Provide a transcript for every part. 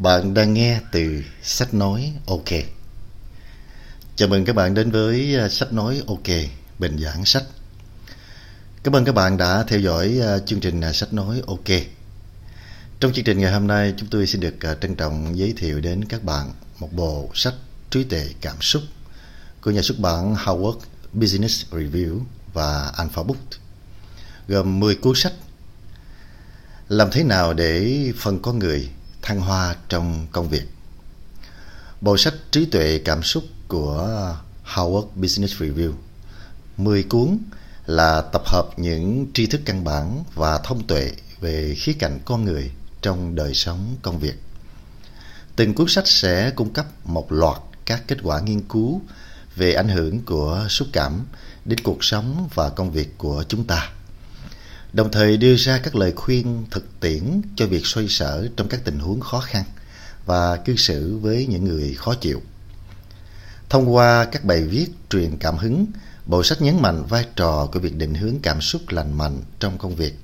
Bạn đang nghe từ sách nói OK. Chào mừng các bạn đến với à, sách nói OK, bình giảng sách. Cảm ơn các bạn đã theo dõi à, chương trình à, sách nói OK. Trong chương trình ngày hôm nay, chúng tôi xin được trân trọng giới thiệu đến các bạn một bộ sách trí tuệ cảm xúc của nhà xuất bản Howard Business Review và Alpha Book gồm 10 cuốn sách làm thế nào để phần con người thăng hoa trong công việc. Bộ sách Trí tuệ cảm xúc của Howard Business Review 10 cuốn, là tập hợp những tri thức căn bản và thông tuệ về khía cạnh con người trong đời sống công việc. Từng cuốn sách sẽ cung cấp một loạt các kết quả nghiên cứu về ảnh hưởng của xúc cảm đến cuộc sống và công việc của chúng ta đồng thời đưa ra các lời khuyên thực tiễn cho việc xoay sở trong các tình huống khó khăn và cư xử với những người khó chịu. Thông qua các bài viết truyền cảm hứng, bộ sách nhấn mạnh vai trò của việc định hướng cảm xúc lành mạnh trong công việc,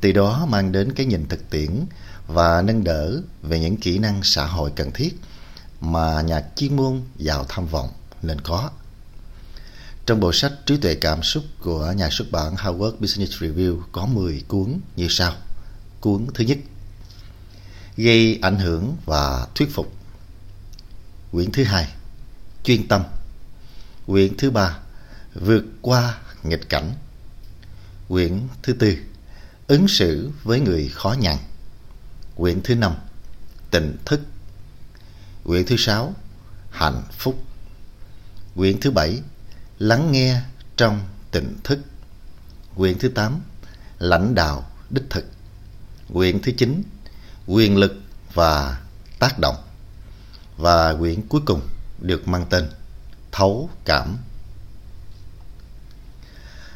từ đó mang đến cái nhìn thực tiễn và nâng đỡ về những kỹ năng xã hội cần thiết mà nhà chuyên môn giàu tham vọng nên có. Trong bộ sách Trí tuệ cảm xúc của nhà xuất bản Harvard Business Review có 10 cuốn như sau. Cuốn thứ nhất, Gây ảnh hưởng và thuyết phục. Quyển thứ hai, Chuyên tâm. Quyển thứ ba, Vượt qua nghịch cảnh. Quyển thứ tư, Ứng xử với người khó nhằn. Quyển thứ năm, Tỉnh thức. Quyển thứ sáu, Hạnh phúc. Quyển thứ bảy lắng nghe trong tỉnh thức. Quyền thứ 8, lãnh đạo đích thực. Quyền thứ 9, quyền lực và tác động. Và quyển cuối cùng được mang tên Thấu cảm.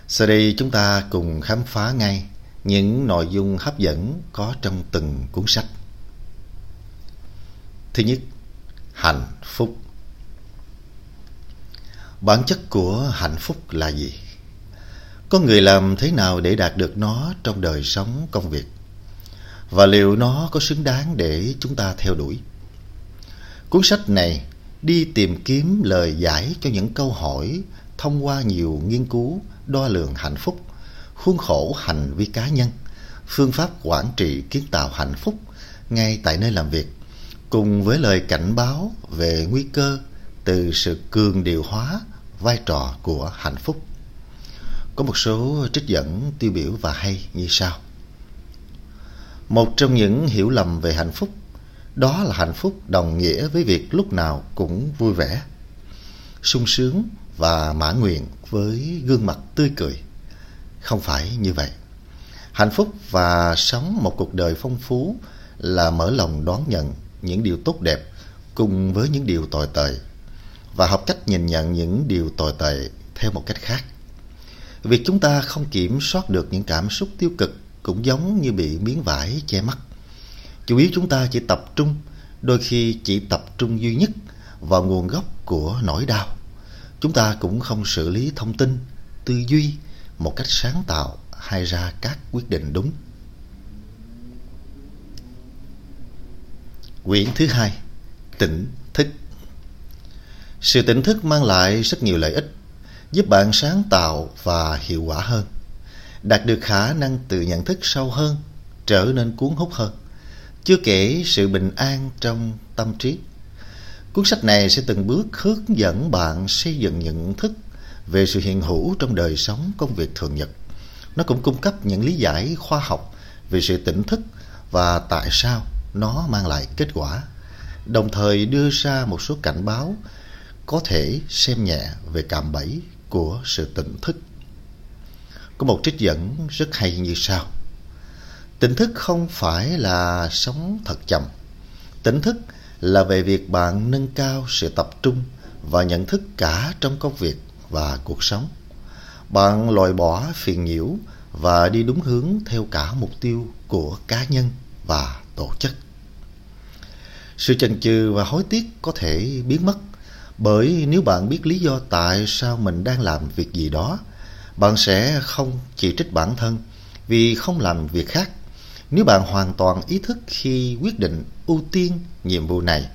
Sau đây chúng ta cùng khám phá ngay những nội dung hấp dẫn có trong từng cuốn sách. Thứ nhất, hạnh phúc. Bản chất của hạnh phúc là gì? Có người làm thế nào để đạt được nó trong đời sống công việc? Và liệu nó có xứng đáng để chúng ta theo đuổi? Cuốn sách này đi tìm kiếm lời giải cho những câu hỏi thông qua nhiều nghiên cứu đo lường hạnh phúc, khuôn khổ hành vi cá nhân, phương pháp quản trị kiến tạo hạnh phúc ngay tại nơi làm việc, cùng với lời cảnh báo về nguy cơ từ sự cường điều hóa vai trò của hạnh phúc. Có một số trích dẫn tiêu biểu và hay như sau. Một trong những hiểu lầm về hạnh phúc đó là hạnh phúc đồng nghĩa với việc lúc nào cũng vui vẻ, sung sướng và mãn nguyện với gương mặt tươi cười. Không phải như vậy. Hạnh phúc và sống một cuộc đời phong phú là mở lòng đón nhận những điều tốt đẹp cùng với những điều tồi tệ và học cách nhìn nhận những điều tồi tệ theo một cách khác. Việc chúng ta không kiểm soát được những cảm xúc tiêu cực cũng giống như bị miếng vải che mắt. Chủ yếu chúng ta chỉ tập trung, đôi khi chỉ tập trung duy nhất vào nguồn gốc của nỗi đau. Chúng ta cũng không xử lý thông tin, tư duy một cách sáng tạo hay ra các quyết định đúng. Quyển thứ hai Tỉnh sự tỉnh thức mang lại rất nhiều lợi ích, giúp bạn sáng tạo và hiệu quả hơn, đạt được khả năng tự nhận thức sâu hơn, trở nên cuốn hút hơn. Chưa kể sự bình an trong tâm trí. Cuốn sách này sẽ từng bước hướng dẫn bạn xây dựng nhận thức về sự hiện hữu trong đời sống công việc thường nhật. Nó cũng cung cấp những lý giải khoa học về sự tỉnh thức và tại sao nó mang lại kết quả, đồng thời đưa ra một số cảnh báo có thể xem nhẹ về cạm bẫy của sự tỉnh thức. Có một trích dẫn rất hay như sau. Tỉnh thức không phải là sống thật chậm. Tỉnh thức là về việc bạn nâng cao sự tập trung và nhận thức cả trong công việc và cuộc sống. Bạn loại bỏ phiền nhiễu và đi đúng hướng theo cả mục tiêu của cá nhân và tổ chức. Sự chần chừ và hối tiếc có thể biến mất bởi nếu bạn biết lý do tại sao mình đang làm việc gì đó, bạn sẽ không chỉ trích bản thân vì không làm việc khác, Nếu bạn hoàn toàn ý thức khi quyết định ưu tiên nhiệm vụ này,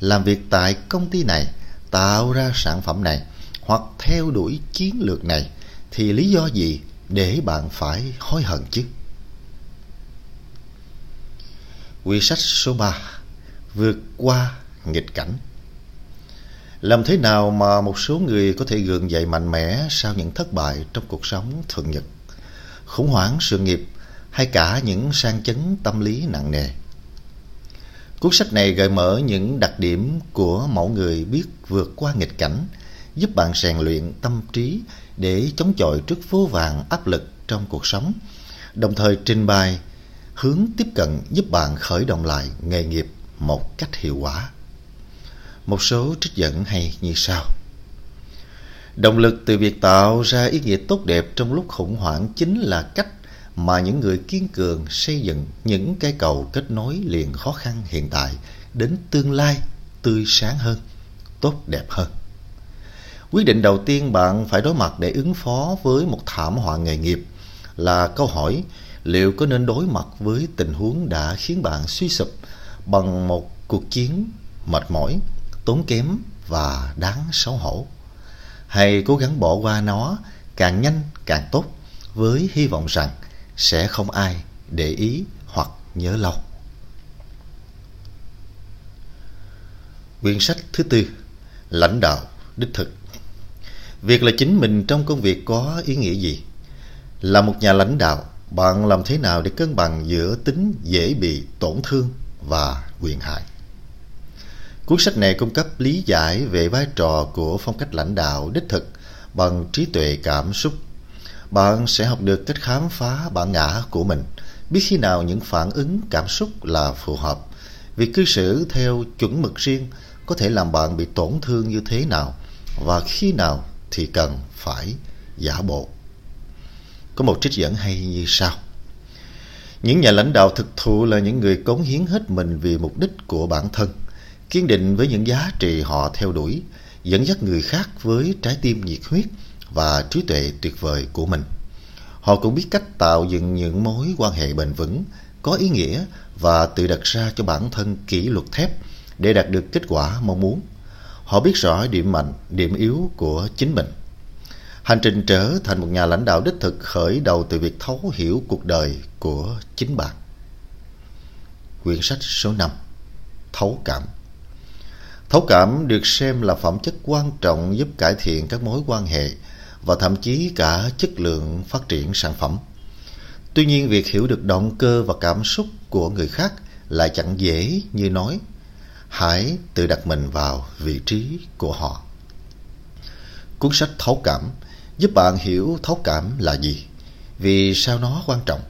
làm việc tại công ty này, tạo ra sản phẩm này hoặc theo đuổi chiến lược này thì lý do gì để bạn phải hối hận chứ? Quyển sách số 3 Vượt qua nghịch cảnh làm thế nào mà một số người có thể gượng dậy mạnh mẽ sau những thất bại trong cuộc sống thường nhật, khủng hoảng sự nghiệp hay cả những sang chấn tâm lý nặng nề? Cuốn sách này gợi mở những đặc điểm của mẫu người biết vượt qua nghịch cảnh, giúp bạn rèn luyện tâm trí để chống chọi trước vô vàng áp lực trong cuộc sống, đồng thời trình bày hướng tiếp cận giúp bạn khởi động lại nghề nghiệp một cách hiệu quả. Một số trích dẫn hay như sau. Động lực từ việc tạo ra ý nghĩa tốt đẹp trong lúc khủng hoảng chính là cách mà những người kiên cường xây dựng những cái cầu kết nối liền khó khăn hiện tại đến tương lai tươi sáng hơn, tốt đẹp hơn. Quyết định đầu tiên bạn phải đối mặt để ứng phó với một thảm họa nghề nghiệp là câu hỏi liệu có nên đối mặt với tình huống đã khiến bạn suy sụp bằng một cuộc chiến mệt mỏi, tốn kém và đáng xấu hổ hay cố gắng bỏ qua nó càng nhanh càng tốt với hy vọng rằng sẽ không ai để ý hoặc nhớ lâu. Quyển sách thứ tư Lãnh đạo đích thực Việc là chính mình trong công việc có ý nghĩa gì? Là một nhà lãnh đạo, bạn làm thế nào để cân bằng giữa tính dễ bị tổn thương và quyền hại? Cuốn sách này cung cấp lý giải về vai trò của phong cách lãnh đạo đích thực bằng trí tuệ cảm xúc bạn sẽ học được cách khám phá bản ngã của mình, biết khi nào những phản ứng cảm xúc là phù hợp. Việc cư xử theo chuẩn mực riêng có thể làm bạn bị tổn thương như thế nào và khi nào thì cần phải giả bộ. Có một trích dẫn hay như sau. Những nhà lãnh đạo thực thụ là những người cống hiến hết mình vì mục đích của bản thân, kiên định với những giá trị họ theo đuổi, dẫn dắt người khác với trái tim nhiệt huyết và trí tuệ tuyệt vời của mình. Họ cũng biết cách tạo dựng những mối quan hệ bền vững, có ý nghĩa và tự đặt ra cho bản thân kỷ luật thép để đạt được kết quả mong muốn. Họ biết rõ điểm mạnh, điểm yếu của chính mình. Hành trình trở thành một nhà lãnh đạo đích thực khởi đầu từ việc thấu hiểu cuộc đời của chính bạn. Quyển sách số 5 Thấu cảm Thấu cảm được xem là phẩm chất quan trọng giúp cải thiện các mối quan hệ và thậm chí cả chất lượng phát triển sản phẩm. Tuy nhiên, việc hiểu được động cơ và cảm xúc của người khác lại chẳng dễ như nói. Hãy tự đặt mình vào vị trí của họ. Cuốn sách Thấu Cảm giúp bạn hiểu thấu cảm là gì, vì sao nó quan trọng,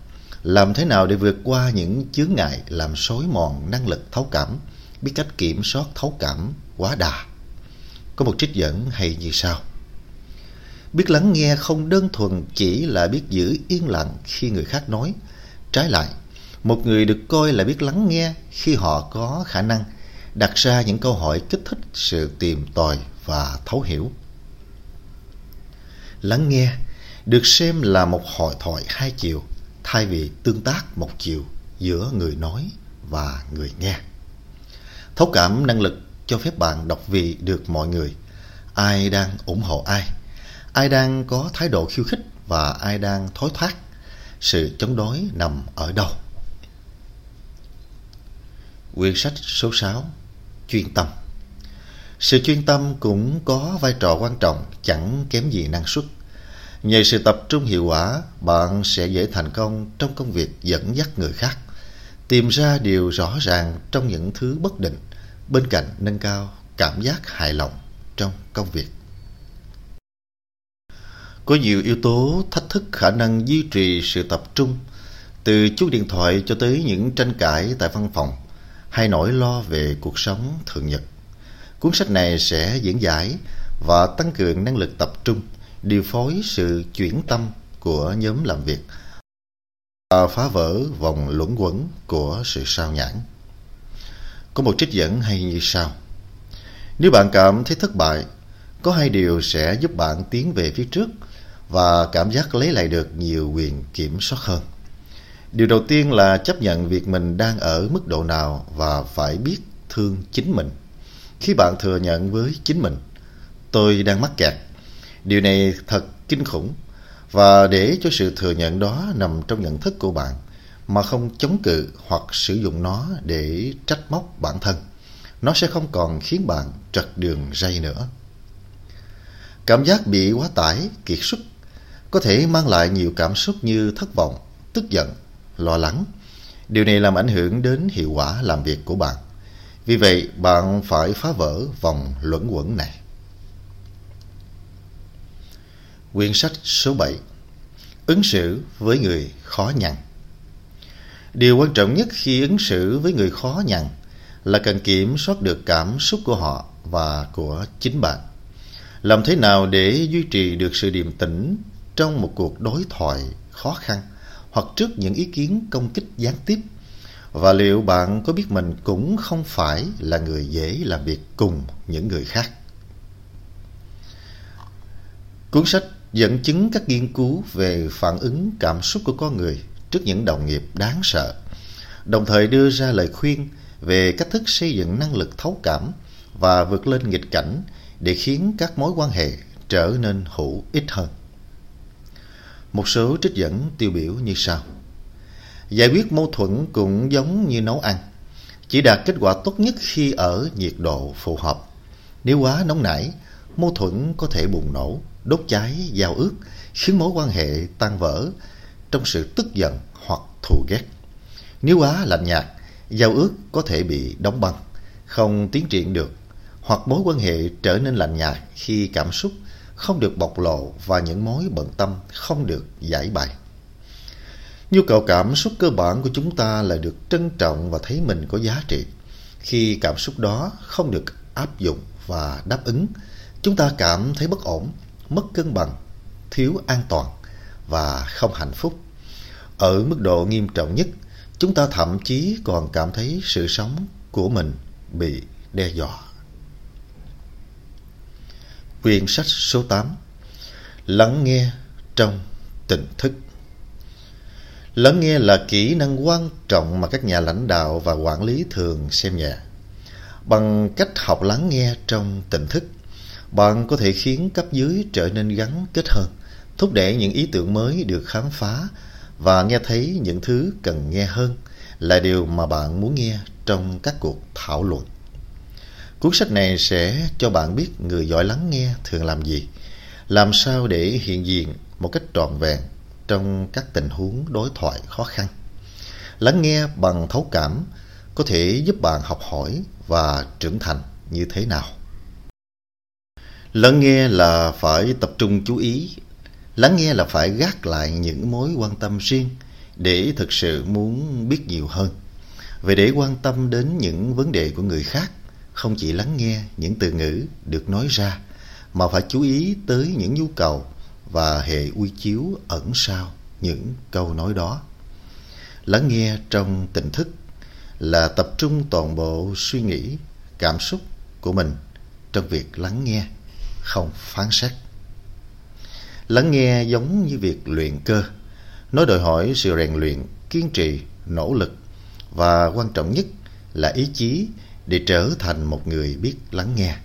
làm thế nào để vượt qua những chướng ngại làm xối mòn năng lực thấu cảm, biết cách kiểm soát thấu cảm quá đà. Có một trích dẫn hay như sau. Biết lắng nghe không đơn thuần chỉ là biết giữ yên lặng khi người khác nói. Trái lại, một người được coi là biết lắng nghe khi họ có khả năng đặt ra những câu hỏi kích thích sự tìm tòi và thấu hiểu. Lắng nghe được xem là một hội thoại hai chiều thay vì tương tác một chiều giữa người nói và người nghe. Thấu cảm năng lực cho phép bạn đọc vị được mọi người, ai đang ủng hộ ai? Ai đang có thái độ khiêu khích và ai đang thối thoát? Sự chống đối nằm ở đâu? Quyển sách số 6 chuyên tâm. Sự chuyên tâm cũng có vai trò quan trọng chẳng kém gì năng suất. Nhờ sự tập trung hiệu quả bạn sẽ dễ thành công trong công việc dẫn dắt người khác tìm ra điều rõ ràng trong những thứ bất định bên cạnh nâng cao cảm giác hài lòng trong công việc có nhiều yếu tố thách thức khả năng duy trì sự tập trung, từ chuông điện thoại cho tới những tranh cãi tại văn phòng hay nỗi lo về cuộc sống thường nhật. Cuốn sách này sẽ diễn giải và tăng cường năng lực tập trung, điều phối sự chuyển tâm của nhóm làm việc và phá vỡ vòng luẩn quẩn của sự sao nhãn. Có một trích dẫn hay như sau. Nếu bạn cảm thấy thất bại, có hai điều sẽ giúp bạn tiến về phía trước – và cảm giác lấy lại được nhiều quyền kiểm soát hơn. Điều đầu tiên là chấp nhận việc mình đang ở mức độ nào và phải biết thương chính mình. Khi bạn thừa nhận với chính mình, tôi đang mắc kẹt. Điều này thật kinh khủng và để cho sự thừa nhận đó nằm trong nhận thức của bạn mà không chống cự hoặc sử dụng nó để trách móc bản thân, nó sẽ không còn khiến bạn trật đường ray nữa. Cảm giác bị quá tải, kiệt sức có thể mang lại nhiều cảm xúc như thất vọng, tức giận, lo lắng. Điều này làm ảnh hưởng đến hiệu quả làm việc của bạn. Vì vậy, bạn phải phá vỡ vòng luẩn quẩn này. Quyển sách số 7 Ứng xử với người khó nhằn Điều quan trọng nhất khi ứng xử với người khó nhằn là cần kiểm soát được cảm xúc của họ và của chính bạn. Làm thế nào để duy trì được sự điềm tĩnh trong một cuộc đối thoại khó khăn hoặc trước những ý kiến công kích gián tiếp? Và liệu bạn có biết mình cũng không phải là người dễ làm việc cùng những người khác? Cuốn sách dẫn chứng các nghiên cứu về phản ứng cảm xúc của con người trước những đồng nghiệp đáng sợ, đồng thời đưa ra lời khuyên về cách thức xây dựng năng lực thấu cảm và vượt lên nghịch cảnh để khiến các mối quan hệ trở nên hữu ích hơn. Một số trích dẫn tiêu biểu như sau. Giải quyết mâu thuẫn cũng giống như nấu ăn, chỉ đạt kết quả tốt nhất khi ở nhiệt độ phù hợp. Nếu quá nóng nảy, mâu thuẫn có thể bùng nổ, đốt cháy, giao ước, khiến mối quan hệ tan vỡ trong sự tức giận hoặc thù ghét. Nếu quá lạnh nhạt, giao ước có thể bị đóng băng, không tiến triển được, hoặc mối quan hệ trở nên lạnh nhạt khi cảm xúc không được bộc lộ và những mối bận tâm không được giải bày. Nhu cầu cảm xúc cơ bản của chúng ta là được trân trọng và thấy mình có giá trị. Khi cảm xúc đó không được áp dụng và đáp ứng, chúng ta cảm thấy bất ổn, mất cân bằng, thiếu an toàn và không hạnh phúc. Ở mức độ nghiêm trọng nhất, chúng ta thậm chí còn cảm thấy sự sống của mình bị đe dọa. Quyển sách số 8 Lắng nghe trong tỉnh thức Lắng nghe là kỹ năng quan trọng mà các nhà lãnh đạo và quản lý thường xem nhẹ. Bằng cách học lắng nghe trong tỉnh thức, bạn có thể khiến cấp dưới trở nên gắn kết hơn, thúc đẩy những ý tưởng mới được khám phá và nghe thấy những thứ cần nghe hơn là điều mà bạn muốn nghe trong các cuộc thảo luận. Cuốn sách này sẽ cho bạn biết người giỏi lắng nghe thường làm gì, làm sao để hiện diện một cách trọn vẹn trong các tình huống đối thoại khó khăn. Lắng nghe bằng thấu cảm có thể giúp bạn học hỏi và trưởng thành như thế nào. Lắng nghe là phải tập trung chú ý. Lắng nghe là phải gác lại những mối quan tâm riêng để thực sự muốn biết nhiều hơn. Về để quan tâm đến những vấn đề của người khác, không chỉ lắng nghe những từ ngữ được nói ra, mà phải chú ý tới những nhu cầu và hệ uy chiếu ẩn sau những câu nói đó. Lắng nghe trong tỉnh thức là tập trung toàn bộ suy nghĩ, cảm xúc của mình trong việc lắng nghe, không phán xét. Lắng nghe giống như việc luyện cơ. Nó đòi hỏi sự rèn luyện, kiên trì, nỗ lực và quan trọng nhất là ý chí để trở thành một người biết lắng nghe.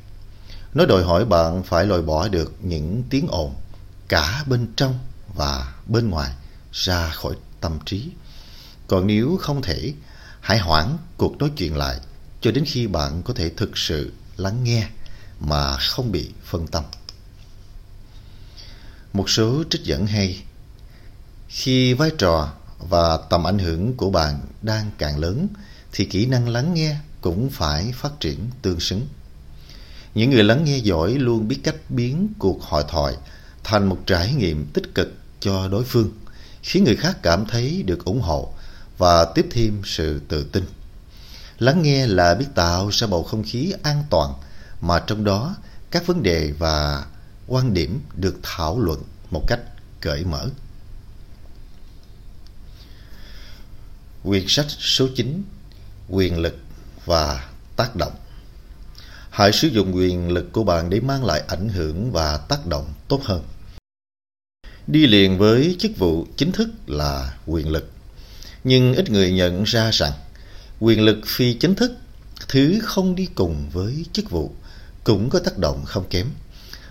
Nó đòi hỏi bạn phải loại bỏ được những tiếng ồn cả bên trong và bên ngoài ra khỏi tâm trí. Còn nếu không thể, hãy hoãn cuộc nói chuyện lại cho đến khi bạn có thể thực sự lắng nghe mà không bị phân tâm. Một số trích dẫn hay Khi vai trò và tầm ảnh hưởng của bạn đang càng lớn thì kỹ năng lắng nghe cũng phải phát triển tương xứng. Những người lắng nghe giỏi luôn biết cách biến cuộc hội thoại thành một trải nghiệm tích cực cho đối phương, khiến người khác cảm thấy được ủng hộ và tiếp thêm sự tự tin. Lắng nghe là biết tạo ra bầu không khí an toàn mà trong đó các vấn đề và quan điểm được thảo luận một cách cởi mở. Quyển sách số 9 Quyền lực và tác động Hãy sử dụng quyền lực của bạn để mang lại ảnh hưởng và tác động tốt hơn. Đi liền với chức vụ chính thức là quyền lực. Nhưng ít người nhận ra rằng quyền lực phi chính thức, thứ không đi cùng với chức vụ, cũng có tác động không kém.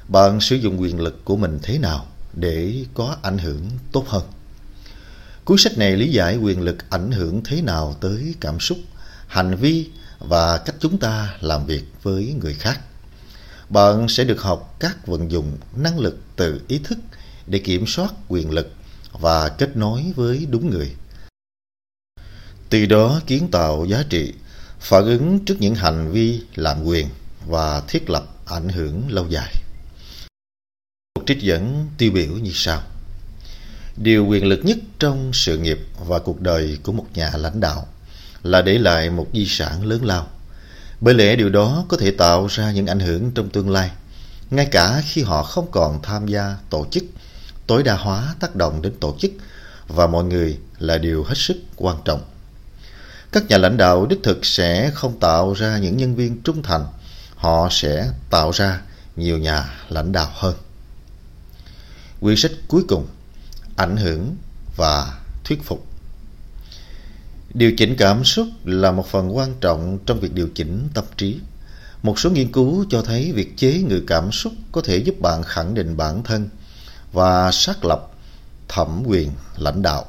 Bạn sử dụng quyền lực của mình thế nào để có ảnh hưởng tốt hơn? Cuốn sách này lý giải quyền lực ảnh hưởng thế nào tới cảm xúc, hành vi và cách chúng ta làm việc với người khác. Bạn sẽ được học các vận dụng năng lực từ ý thức để kiểm soát quyền lực và kết nối với đúng người. Từ đó kiến tạo giá trị, phản ứng trước những hành vi làm quyền và thiết lập ảnh hưởng lâu dài. Một trích dẫn tiêu biểu như sau. Điều quyền lực nhất trong sự nghiệp và cuộc đời của một nhà lãnh đạo là để lại một di sản lớn lao. Bởi lẽ điều đó có thể tạo ra những ảnh hưởng trong tương lai, ngay cả khi họ không còn tham gia tổ chức, tối đa hóa tác động đến tổ chức và mọi người là điều hết sức quan trọng. Các nhà lãnh đạo đích thực sẽ không tạo ra những nhân viên trung thành, họ sẽ tạo ra nhiều nhà lãnh đạo hơn. Quyển sách cuối cùng, ảnh hưởng và thuyết phục. Điều chỉnh cảm xúc là một phần quan trọng trong việc điều chỉnh tâm trí. Một số nghiên cứu cho thấy việc chế ngự cảm xúc có thể giúp bạn khẳng định bản thân và xác lập thẩm quyền lãnh đạo.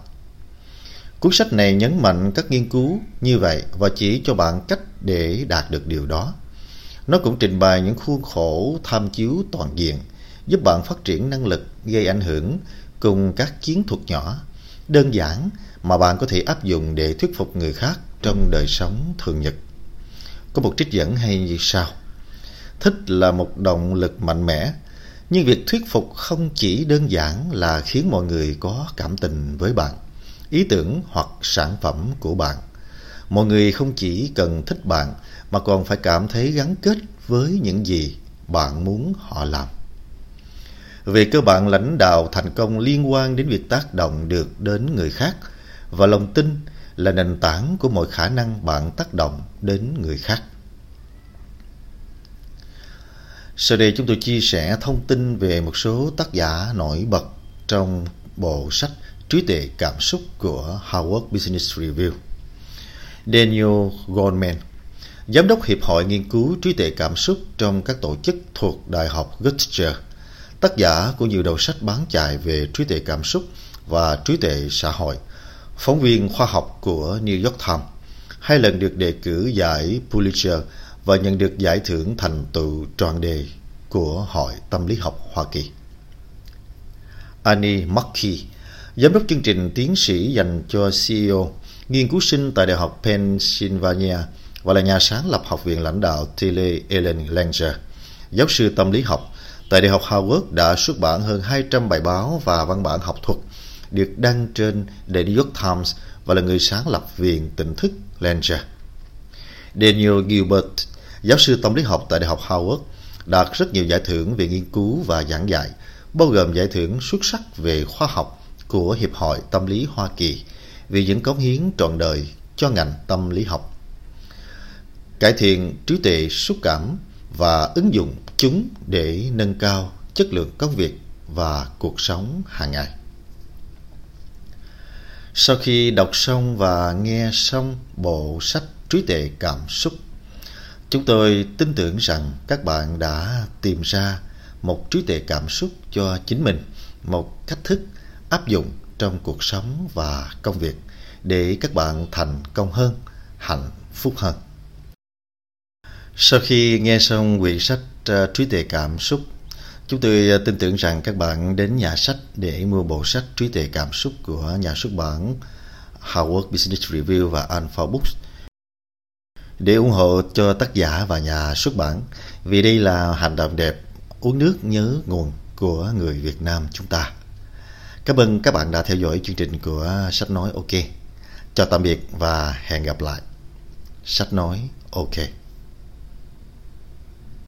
Cuốn sách này nhấn mạnh các nghiên cứu như vậy và chỉ cho bạn cách để đạt được điều đó. Nó cũng trình bày những khuôn khổ tham chiếu toàn diện, giúp bạn phát triển năng lực gây ảnh hưởng cùng các chiến thuật nhỏ, đơn giản mà bạn có thể áp dụng để thuyết phục người khác trong đời sống thường nhật. Có một trích dẫn hay như sau. Thích là một động lực mạnh mẽ, nhưng việc thuyết phục không chỉ đơn giản là khiến mọi người có cảm tình với bạn, ý tưởng hoặc sản phẩm của bạn. Mọi người không chỉ cần thích bạn mà còn phải cảm thấy gắn kết với những gì bạn muốn họ làm. Về cơ bản lãnh đạo thành công liên quan đến việc tác động được đến người khác và lòng tin là nền tảng của mọi khả năng bạn tác động đến người khác. Sau đây chúng tôi chia sẻ thông tin về một số tác giả nổi bật trong bộ sách Trí tuệ cảm xúc của Harvard Business Review. Daniel Goldman, Giám đốc Hiệp hội Nghiên cứu Trí tuệ cảm xúc trong các tổ chức thuộc Đại học Rutgers tác giả của nhiều đầu sách bán chạy về trí tuệ cảm xúc và trí tuệ xã hội, phóng viên khoa học của New York Times, hai lần được đề cử giải Pulitzer và nhận được giải thưởng thành tựu tròn đề của Hội Tâm lý học Hoa Kỳ. Annie Mackey, giám đốc chương trình tiến sĩ dành cho CEO, nghiên cứu sinh tại Đại học Pennsylvania và là nhà sáng lập Học viện lãnh đạo Tilly Ellen Langer, giáo sư tâm lý học, Tại Đại học Harvard đã xuất bản hơn 200 bài báo và văn bản học thuật được đăng trên The New York Times và là người sáng lập Viện Tỉnh thức Langer. Daniel Gilbert, giáo sư tâm lý học tại Đại học Harvard, đạt rất nhiều giải thưởng về nghiên cứu và giảng dạy, bao gồm giải thưởng xuất sắc về khoa học của Hiệp hội Tâm lý Hoa Kỳ vì những cống hiến trọn đời cho ngành tâm lý học. Cải thiện trí tuệ xúc cảm và ứng dụng chúng để nâng cao chất lượng công việc và cuộc sống hàng ngày. Sau khi đọc xong và nghe xong bộ sách Trí tuệ cảm xúc, chúng tôi tin tưởng rằng các bạn đã tìm ra một trí tuệ cảm xúc cho chính mình, một cách thức áp dụng trong cuộc sống và công việc để các bạn thành công hơn, hạnh phúc hơn. Sau khi nghe xong quyển sách ờ, Trí tuệ cảm xúc, chúng tôi ờ, tin tưởng rằng các bạn đến nhà sách để mua bộ sách Trí tuệ cảm xúc của nhà xuất bản Howard Business Review và Alpha Books để ủng hộ cho tác giả và nhà xuất bản vì đây là hành động đẹp uống nước nhớ nguồn của người Việt Nam chúng ta. Cảm ơn các bạn đã theo dõi chương trình của Sách Nói OK. Chào tạm biệt và hẹn gặp lại. Sách Nói OK.